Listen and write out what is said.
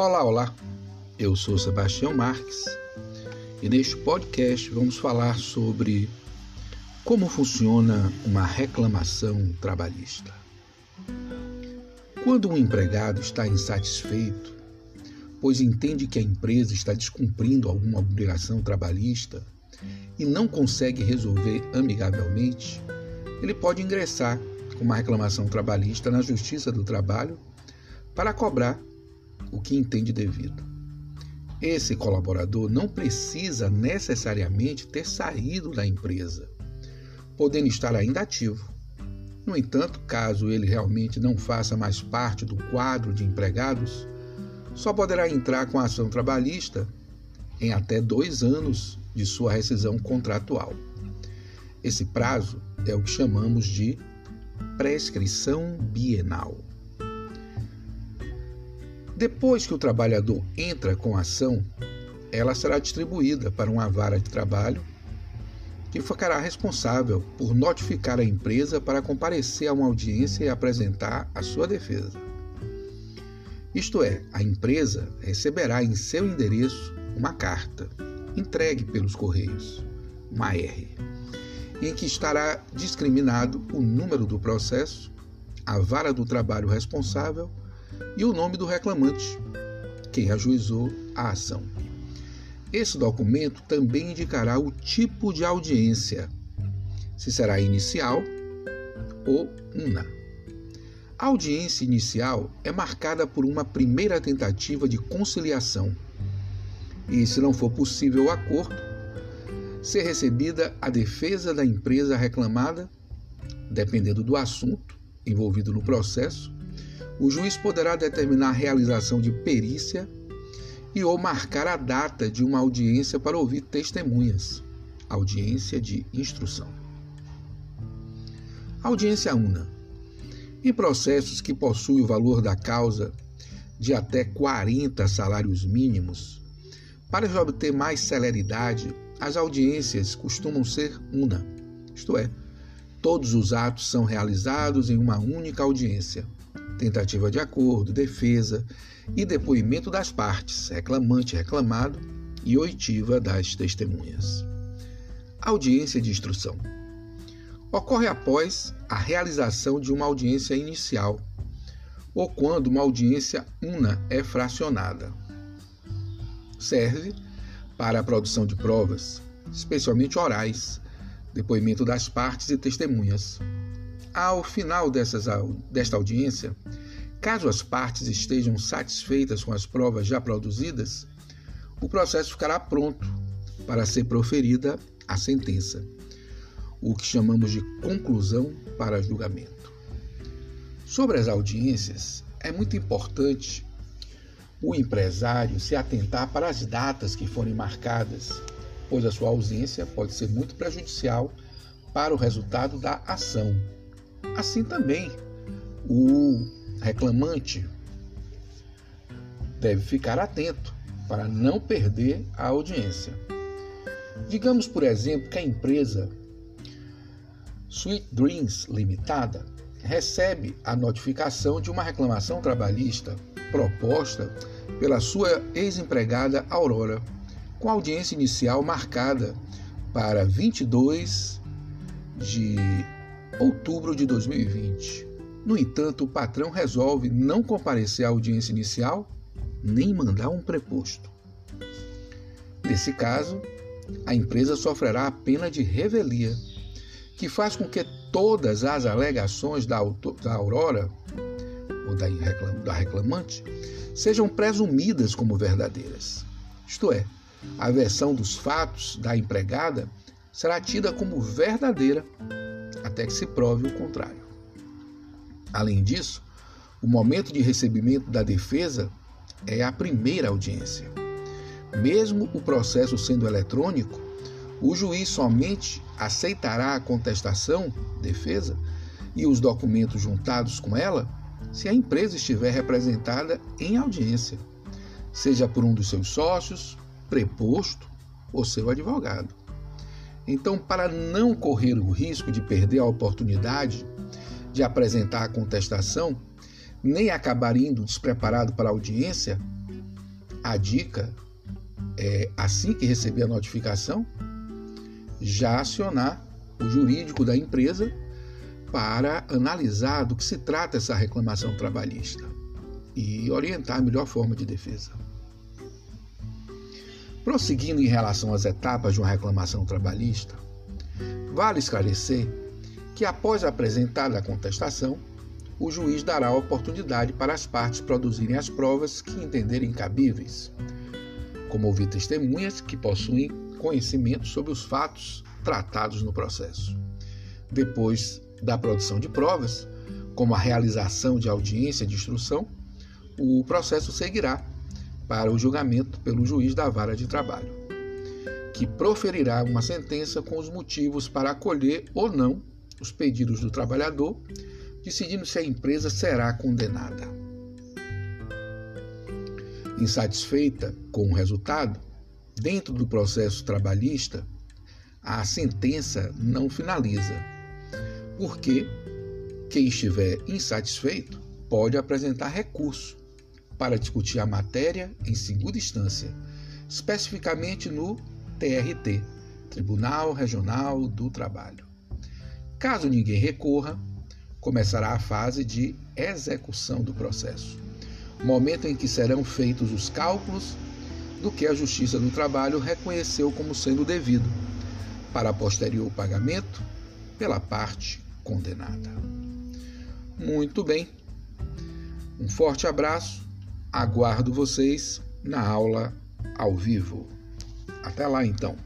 Olá, olá. Eu sou Sebastião Marques e neste podcast vamos falar sobre como funciona uma reclamação trabalhista. Quando um empregado está insatisfeito, pois entende que a empresa está descumprindo alguma obrigação trabalhista e não consegue resolver amigavelmente, ele pode ingressar com uma reclamação trabalhista na Justiça do Trabalho para cobrar o que entende devido. Esse colaborador não precisa necessariamente ter saído da empresa, podendo estar ainda ativo. No entanto, caso ele realmente não faça mais parte do quadro de empregados, só poderá entrar com a ação trabalhista em até dois anos de sua rescisão contratual. Esse prazo é o que chamamos de prescrição bienal. Depois que o trabalhador entra com a ação, ela será distribuída para uma vara de trabalho que ficará responsável por notificar a empresa para comparecer a uma audiência e apresentar a sua defesa. Isto é, a empresa receberá em seu endereço uma carta, entregue pelos Correios, uma R, em que estará discriminado o número do processo, a vara do trabalho responsável e o nome do reclamante, quem ajuizou a ação. Esse documento também indicará o tipo de audiência, se será inicial ou una. A audiência inicial é marcada por uma primeira tentativa de conciliação e, se não for possível o acordo, ser recebida a defesa da empresa reclamada, dependendo do assunto envolvido no processo, o juiz poderá determinar a realização de perícia e ou marcar a data de uma audiência para ouvir testemunhas, audiência de instrução. Audiência una. Em processos que possuem o valor da causa de até 40 salários mínimos, para obter mais celeridade, as audiências costumam ser una, isto é, todos os atos são realizados em uma única audiência tentativa de acordo, defesa e depoimento das partes, reclamante reclamado e oitiva das testemunhas. Audiência de instrução. Ocorre após a realização de uma audiência inicial ou quando uma audiência una é fracionada. Serve para a produção de provas, especialmente orais, depoimento das partes e testemunhas, ao final dessas, desta audiência, caso as partes estejam satisfeitas com as provas já produzidas, o processo ficará pronto para ser proferida a sentença, o que chamamos de conclusão para julgamento. Sobre as audiências, é muito importante o empresário se atentar para as datas que forem marcadas, pois a sua ausência pode ser muito prejudicial para o resultado da ação Assim também, o reclamante deve ficar atento para não perder a audiência. Digamos, por exemplo, que a empresa Sweet Dreams Limitada recebe a notificação de uma reclamação trabalhista proposta pela sua ex-empregada Aurora, com audiência inicial marcada para 22 de outubro de 2020. No entanto, o patrão resolve não comparecer à audiência inicial nem mandar um preposto. Nesse caso, a empresa sofrerá a pena de revelia, que faz com que todas as alegações da, da Aurora ou da, da reclamante sejam presumidas como verdadeiras. Isto é, a versão dos fatos da empregada será tida como verdadeira até que se prove o contrário. Além disso, o momento de recebimento da defesa é a primeira audiência. Mesmo o processo sendo eletrônico, o juiz somente aceitará a contestação, defesa, e os documentos juntados com ela se a empresa estiver representada em audiência, seja por um dos seus sócios, preposto ou seu advogado. Então, para não correr o risco de perder a oportunidade de apresentar a contestação, nem acabar indo despreparado para a audiência, a dica é, assim que receber a notificação, já acionar o jurídico da empresa para analisar do que se trata essa reclamação trabalhista e orientar a melhor forma de defesa. Prosseguindo em relação às etapas de uma reclamação trabalhista, vale esclarecer que após apresentada a contestação, o juiz dará oportunidade para as partes produzirem as provas que entenderem cabíveis, como ouvir testemunhas que possuem conhecimento sobre os fatos tratados no processo. Depois da produção de provas, como a realização de audiência de instrução, o processo seguirá para o julgamento pelo juiz da vara de trabalho, que proferirá uma sentença com os motivos para acolher ou não os pedidos do trabalhador, decidindo se a empresa será condenada. Insatisfeita com o resultado, dentro do processo trabalhista, a sentença não finaliza, porque quem estiver insatisfeito pode apresentar recurso para discutir a matéria em segunda instância, especificamente no TRT, Tribunal Regional do Trabalho. Caso ninguém recorra, começará a fase de execução do processo momento em que serão feitos os cálculos do que a Justiça do Trabalho reconheceu como sendo devido, para posterior pagamento pela parte condenada. Muito bem. Um forte abraço. Aguardo vocês na aula ao vivo. Até lá então.